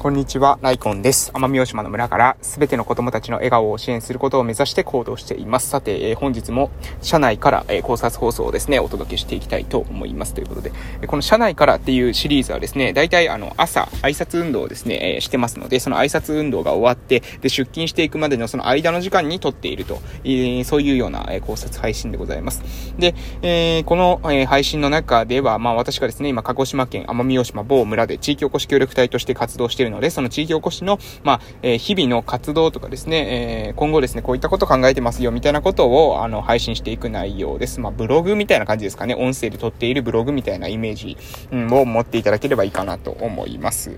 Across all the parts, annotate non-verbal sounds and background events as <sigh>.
こんにちは、ライコンです。奄美大島の村からすべての子供たちの笑顔を支援することを目指して行動しています。さて、えー、本日も社内から、えー、考察放送をですね、お届けしていきたいと思います。ということで、えー、この社内からっていうシリーズはですね、大体あの、朝、挨拶運動をですね、えー、してますので、その挨拶運動が終わって、で、出勤していくまでのその間の時間に撮っていると、えー、そういうような、えー、考察配信でございます。で、えー、この、えー、配信の中では、まあ私がですね、今、鹿児島県奄美大島某村で地域おこし協力隊として活動しているので、その地域おこしの、まあ、えー、日々の活動とかですね、えー、今後ですね、こういったこと考えてますよ、みたいなことを、あの、配信していく内容です。まあ、ブログみたいな感じですかね。音声で撮っているブログみたいなイメージ、を持っていただければいいかなと思います。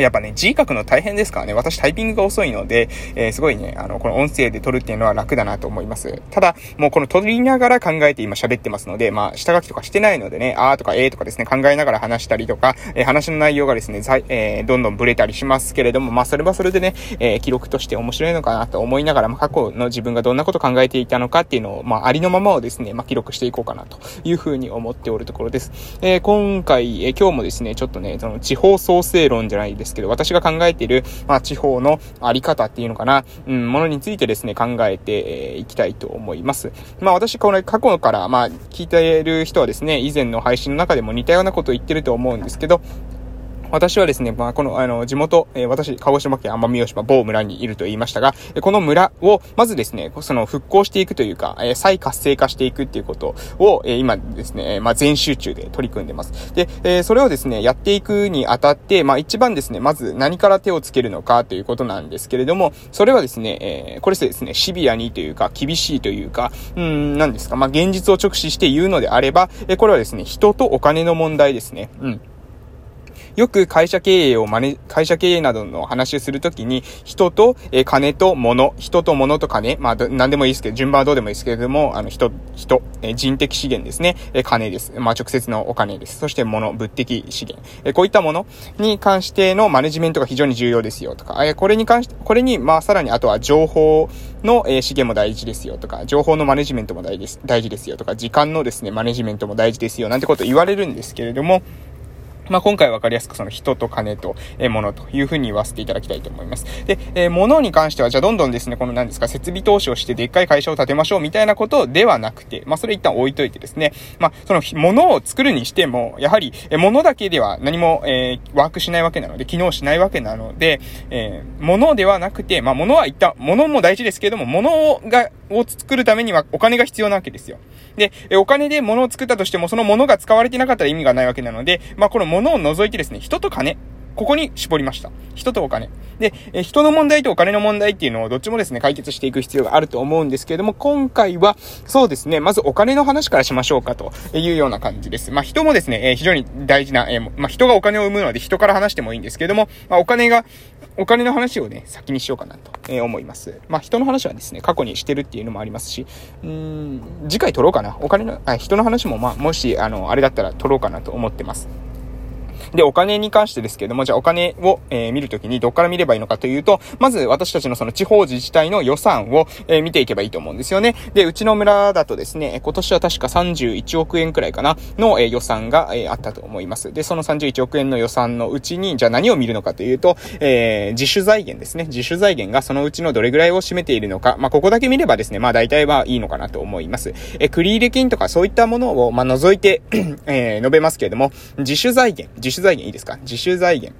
やっぱね、字書くの大変ですからね、私タイピングが遅いので、えー、すごいね、あの、この音声で撮るっていうのは楽だなと思います。ただ、もうこの撮りながら考えて今喋ってますので、まあ、下書きとかしてないのでね、あーとかえーとかですね、考えながら話したりとか、えー、話の内容がですね、えー、どんどんブレたりしますけれども、まあ、それはそれでね、えー、記録として面白いのかなと思いながら、まあ、過去の自分がどんなこと考えていたのかっていうのを、まあ、ありのままをですね、まあ、記録していこうかなというふうに思っておるところです。えー、今回、えー、今日もですね、ちょっとね、その地方創生論じゃないですですけど、私が考えている、まあ、地方のあり方っていうのかな、うん、ものについてですね、考えていきたいと思います。まあ、私、この過去から、まあ、聞いている人はですね、以前の配信の中でも似たようなことを言ってると思うんですけど、私はですね、まあ、この、あの、地元、え、私、鹿児島県奄美大島某村にいると言いましたが、この村を、まずですね、その復興していくというか、え、再活性化していくっていうことを、え、今ですね、まあ、全集中で取り組んでます。で、え、それをですね、やっていくにあたって、まあ、一番ですね、まず何から手をつけるのかということなんですけれども、それはですね、え、これですね、シビアにというか、厳しいというか、うん、何ですか、まあ、現実を直視して言うのであれば、え、これはですね、人とお金の問題ですね。うん。よく会社経営をまね、会社経営などの話をするときに、人と、え金と物、人と物と金、まあ、何でもいいですけど、順番はどうでもいいですけれども、あの、人、人、え人的資源ですね、え金です。まあ、直接のお金です。そして物、物的資源。えこういったものに関してのマネジメントが非常に重要ですよとか、えこれに関して、これに、まあ、さらにあとは情報の、え資源も大事ですよとか、情報のマネジメントも大事です、大事ですよとか、時間のですね、マネジメントも大事ですよ、なんてこと言われるんですけれども、まあ、今回わかりやすくその人と金と、え物というふうに言わせていただきたいと思います。で、えー、物に関しては、じゃあどんどんですね、この何ですか、設備投資をしてでっかい会社を建てましょうみたいなことではなくて、まあ、それ一旦置いといてですね、まあ、その物を作るにしても、やはり、え物だけでは何も、えー、ワークしないわけなので、機能しないわけなので、えー、物ではなくて、まあ、物は一旦、物も大事ですけれども、物が、を作るためにはお金が必要なわけですよ。で、えお金で物を作ったとしても、その物が使われてなかったら意味がないわけなので、まあ、この物を除いてですね、人と金。ここに絞りました。人とお金。で、え人の問題とお金の問題っていうのをどっちもですね、解決していく必要があると思うんですけれども、今回は、そうですね、まずお金の話からしましょうかというような感じです。まあ、人もですね、え非常に大事な、えまあ、人がお金を生むので人から話してもいいんですけれども、まあ、お金が、お金の話をね、先にしようかなと、え思います。まあ、人の話はですね、過去にしてるっていうのもありますし、うん、次回取ろうかな。お金の、あ人の話もまあ、もし、あの、あれだったら取ろうかなと思ってます。で、お金に関してですけれども、じゃあお金を、えー、見るときにどっから見ればいいのかというと、まず私たちのその地方自治体の予算を、えー、見ていけばいいと思うんですよね。で、うちの村だとですね、今年は確か31億円くらいかな、の、えー、予算が、えあったと思います。で、その31億円の予算のうちに、じゃあ何を見るのかというと、え自主財源ですね。自主財源がそのうちのどれぐらいを占めているのか、まあ、ここだけ見ればですね、まあ、大体はいいのかなと思います。え繰入金とかそういったものを、まあ、除いて <clears throat> え述べますけれども、自主財源、自主財源いいですか？自主財源。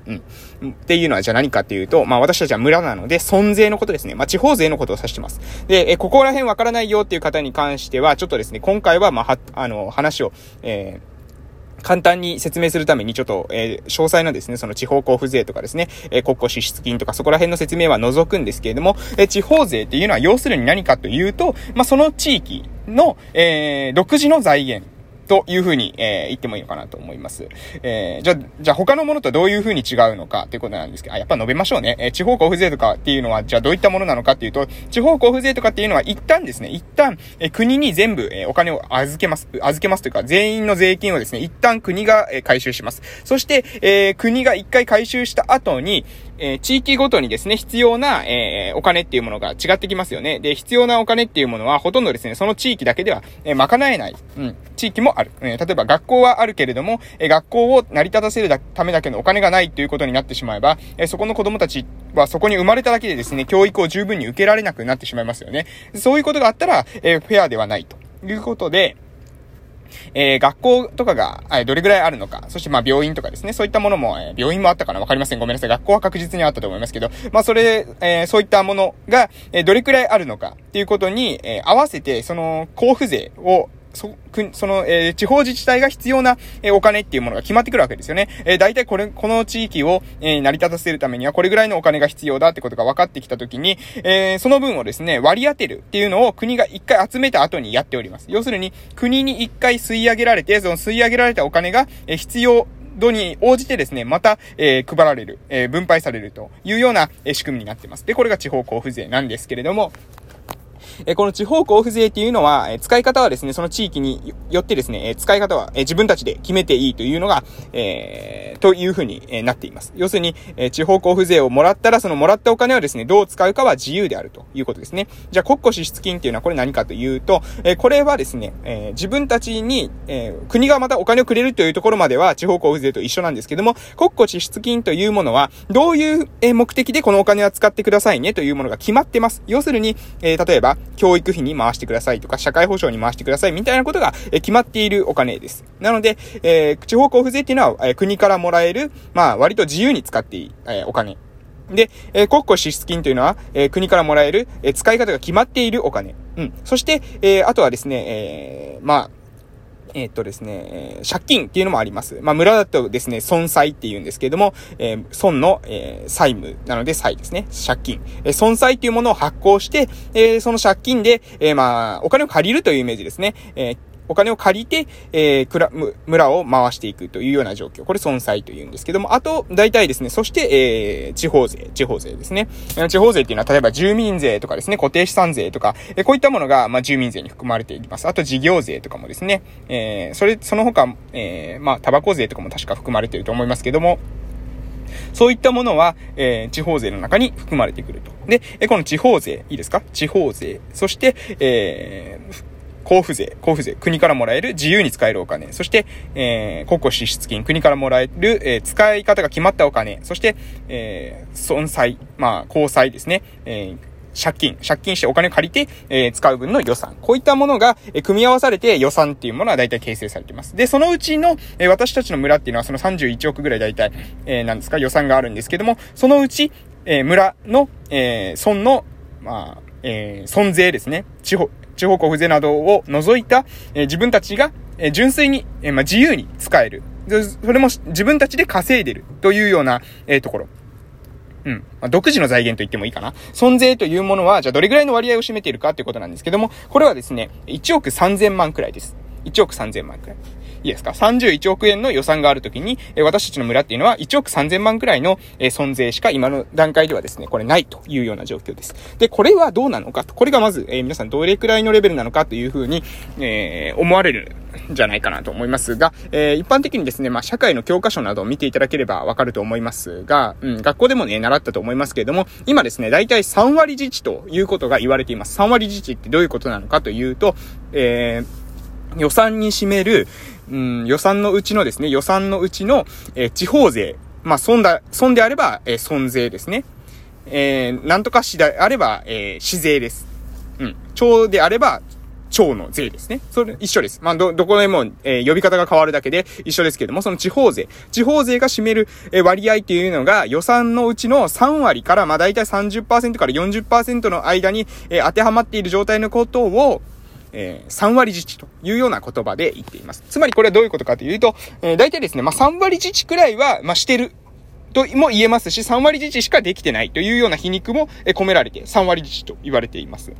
うん。っていうのはじゃあ何かっていうと、まあ私たちは村なので、損税のことですね。まあ地方税のことを指してます。で、え、ここら辺わからないよっていう方に関しては、ちょっとですね、今回はまあ、は、あの、話を、えー、簡単に説明するためにちょっと、えー、詳細なですね、その地方交付税とかですね、えー、国庫支出金とかそこら辺の説明は除くんですけれども、えー、地方税っていうのは要するに何かというと、まあ、その地域の、えー、独自の財源。というふうに、えー、言ってもいいのかなと思います。えー、じゃ、じゃあ他のものとどういうふうに違うのかということなんですけど、あ、やっぱ述べましょうね。えー、地方交付税とかっていうのは、じゃあどういったものなのかっていうと、地方交付税とかっていうのは一旦ですね、一旦、えー、国に全部、えー、お金を預けます、預けますというか、全員の税金をですね、一旦国が、えー、回収します。そして、えー、国が一回回収した後に、えー、地域ごとにですね、必要な、えー、お金っていうものが違ってきますよね。で、必要なお金っていうものは、ほとんどですね、その地域だけでは、えー、賄えない、うん、地域もある。え、例えば学校はあるけれども、え、学校を成り立たせるためだけのお金がないということになってしまえば、え、そこの子供たちはそこに生まれただけでですね、教育を十分に受けられなくなってしまいますよね。そういうことがあったら、え、フェアではないということで、えー、学校とかが、えどれぐらいあるのか、そしてまあ病院とかですね、そういったものも、え、病院もあったかなわかりません。ごめんなさい。学校は確実にあったと思いますけど、まあそれ、え、そういったものが、えどれくらいあるのかっていうことに、え合わせて、その、交付税を、そ、その、えー、地方自治体が必要な、えー、お金っていうものが決まってくるわけですよね。えー、大体これ、この地域を、えー、成り立たせるためにはこれぐらいのお金が必要だってことが分かってきたときに、えー、その分をですね、割り当てるっていうのを国が一回集めた後にやっております。要するに、国に一回吸い上げられて、その吸い上げられたお金が、えー、必要度に応じてですね、また、えー、配られる、えー、分配されるというような、えー、仕組みになってます。で、これが地方交付税なんですけれども、えこの地方交付税っていうのは、え使い方はですね、その地域によってですね、え使い方は、え自分たちで決めていいというのが、えー、というふうに、なっています。要するに、え地方交付税をもらったら、そのもらったお金はですね、どう使うかは自由であるということですね。じゃあ、国庫支出金っていうのはこれ何かというと、えこれはですね、え自分たちに、え国がまたお金をくれるというところまでは地方交付税と一緒なんですけども、国庫支出金というものは、どういう目的でこのお金は使ってくださいねというものが決まってます。要するに、え例えば、教育費に回してくださいとか、社会保障に回してくださいみたいなことが、え決まっているお金です。なので、えー、地方交付税っていうのは、え国からもらえる、まあ、割と自由に使っていい、えお金。で、え、国庫支出金というのは、え、国からもらえる、え、使い方が決まっているお金。うん。そして、え、あとはですね、え、まあ、えー、っとですねえ、借金っていうのもあります。まあ、村だとですね、損債って言うんですけれども、えー、損の、えー、債務なので債ですね。借金。えー、損債っていうものを発行して、えー、その借金で、えー、まあ、お金を借りるというイメージですね。えーお金を借りて、えー、村を回していくというような状況。これ損債というんですけども、あと、大体ですね、そして、えー、地方税、地方税ですね。地方税っていうのは、例えば住民税とかですね、固定資産税とか、えー、こういったものが、まあ、住民税に含まれています。あと、事業税とかもですね、えー、それ、その他、えー、まあ、タバコ税とかも確か含まれていると思いますけども、そういったものは、えー、地方税の中に含まれてくると。で、えこの地方税、いいですか？地方税。そして、えー、交付税、交付税、国からもらえる自由に使えるお金、そして、えー、国庫支出金、国からもらえる、えー、使い方が決まったお金、そして、えー、損債、まあ、交債ですね、えー借金、借金してお金を借りて、えー、使う分の予算。こういったものが、えー、組み合わされて予算っていうものは大体形成されています。で、そのうちの、えー、私たちの村っていうのはその31億ぐらい大体、えー、なんですか、予算があるんですけども、そのうち、えー、村の、えー、村の、まあ、えー、損税ですね。地方、地方交付税などを除いた、え、自分たちが、え、純粋に、え、まあ、自由に使える。それも自分たちで稼いでるというような、え、ところ。うん。まあ、独自の財源と言ってもいいかな。存税というものは、じゃあどれぐらいの割合を占めているかということなんですけども、これはですね、1億3000万くらいです。1億3000万くらい。いいですか ?31 億円の予算があるときに、え私たちの村っていうのは1億3000万くらいの、え損税しか今の段階ではですね、これないというような状況です。で、これはどうなのかと。これがまず、え皆さんどれくらいのレベルなのかというふうに、えー、思われるんじゃないかなと思いますが、えー、一般的にですね、まあ、社会の教科書などを見ていただければわかると思いますが、うん、学校でもね、習ったと思いますけれども、今ですね、だいたい3割自治ということが言われています。3割自治ってどういうことなのかというと、えー、予算に占める、うん、予算のうちのですね、予算のうちの、えー、地方税。まあ、損だ、損であれば、えー、損税ですね。えー、なんとか市であれば、えー、市税です。うん。町であれば、町の税ですね。それ、一緒です。まあ、ど、どこでも、えー、呼び方が変わるだけで一緒ですけども、その地方税。地方税が占める、えー、割合っていうのが予算のうちの3割から、まあ、大体30%から40%の間に、えー、当てはまっている状態のことを、えー、3割自治というような言葉で言っています。つまりこれはどういうことかというと、えー、大体ですね、まあ、3割自治くらいは、まあ、してるとも言えますし、3割自治しかできてないというような皮肉も込められて、3割自治と言われています。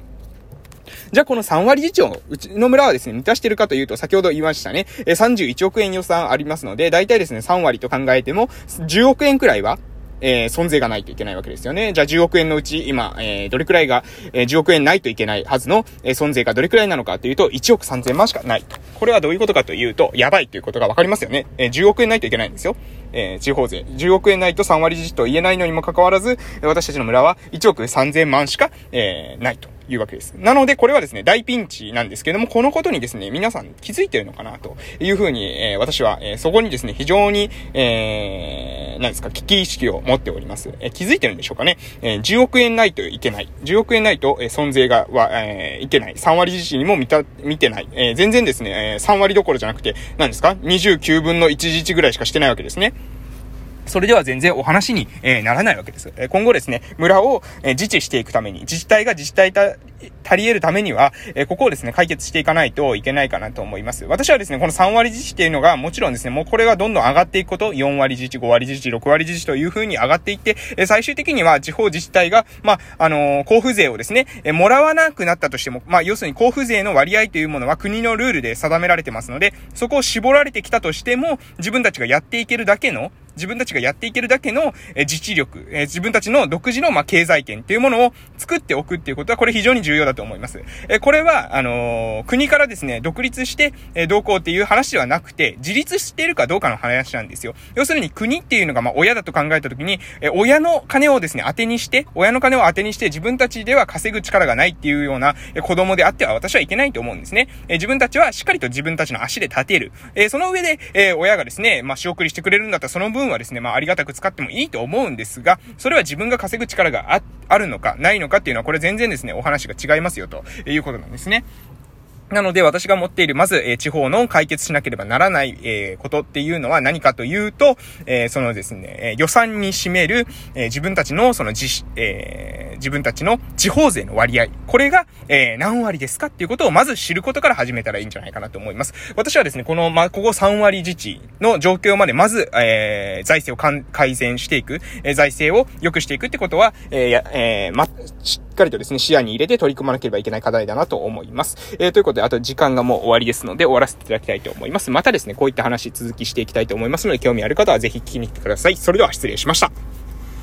じゃあこの3割自治を、うちの村はですね、満たしてるかというと、先ほど言いましたね、31億円予算ありますので、大体ですね、3割と考えても、10億円くらいは、えー、存税がないといけないわけですよね。じゃあ10億円のうち、今、えー、どれくらいが、えー、10億円ないといけないはずの、えー、存税がどれくらいなのかというと、1億3000万しかないと。これはどういうことかというと、やばいということがわかりますよね。えー、10億円ないといけないんですよ。えー、地方税、10億円ないと3割自治と言えないのにもかかわらず、私たちの村は1億3000万しか、えー、ないと。いうわけです。なので、これはですね、大ピンチなんですけども、このことにですね、皆さん気づいてるのかな、というふうに、えー、私は、えー、そこにですね、非常に、えー、何ですか、危機意識を持っております。えー、気づいてるんでしょうかね。えー、10億円ないといけない。10億円ないと、えー、損税が、は、えー、いけない。3割自治にも見た、見てない。えー、全然ですね、えー、3割どころじゃなくて、何ですか ?29 分の1自治ぐらいしかしてないわけですね。それでは全然お話に、えー、ならないわけです。えー、今後ですね、村を、えー、自治していくために、自治体が自治体た、足り得るためには、えー、ここをですね、解決していかないといけないかなと思います。私はですね、この3割自治っていうのが、もちろんですね、もうこれがどんどん上がっていくこと、4割自治、5割自治、6割自治という風に上がっていって、えー、最終的には地方自治体が、まあ、あのー、交付税をですね、えー、もらわなくなったとしても、まあ、要するに交付税の割合というものは国のルールで定められてますので、そこを絞られてきたとしても、自分たちがやっていけるだけの、自分たちがやっていけるだけの、え自治力、え自分たちの独自の、ま経済圏っていうものを作っておくっていうことは、これ非常に重要だと思います。えこれは、あの国からですね、独立して、えどうこうっていう話ではなくて、自立しているかどうかの話なんですよ。要するに国っていうのが、ま親だと考えたときに、え親の金をですね、当てにして、親の金を当てにして自分たちでは稼ぐ力がないっていうような、え子供であっては私はいけないと思うんですね。え自分たちはしっかりと自分たちの足で立てる。えその上で、え親がですね、まあ、仕送りしてくれるんだったらその分分はですね、まあ、ありがたく使ってもいいと思うんですが、それは自分が稼ぐ力があ、あるのか、ないのかっていうのは、これ全然ですね、お話が違いますよ、ということなんですね。なので私が持っている、まず、え、地方の解決しなければならない、え、ことっていうのは何かというと、え、そのですね、え予算に占める、え自分たちのその自、え自分たちの地方税の割合、これが、え何割ですかっていうことをまず知ることから始めたらいいんじゃないかなと思います。私はですね、この、ま、ここ3割自治の状況まで、まず、え財政を改善していく、え財政を良くしていくってことは、え、え、ま、っかりとですね、視野に入れて取り組まなければいけない課題だなと思います。えー、ということで、あと時間がもう終わりですので、終わらせていただきたいと思います。またですね、こういった話続きしていきたいと思いますので、興味ある方はぜひ聞きに来てください。それでは失礼しました。